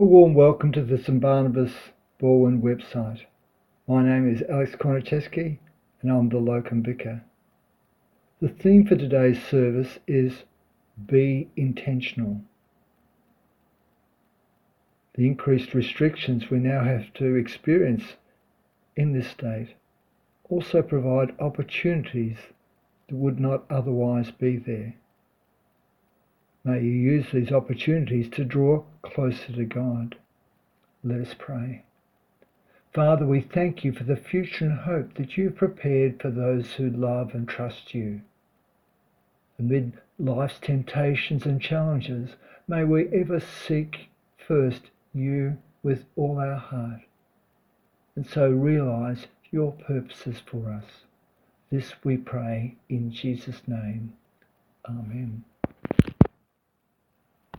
A warm welcome to the St Barnabas Balwyn website. My name is Alex Kornacheski and I'm the Locum Vicar. The theme for today's service is Be Intentional. The increased restrictions we now have to experience in this state also provide opportunities that would not otherwise be there. May you use these opportunities to draw closer to God. Let us pray. Father, we thank you for the future and hope that you've prepared for those who love and trust you. Amid life's temptations and challenges, may we ever seek first you with all our heart, and so realize your purposes for us. This we pray in Jesus' name. Amen.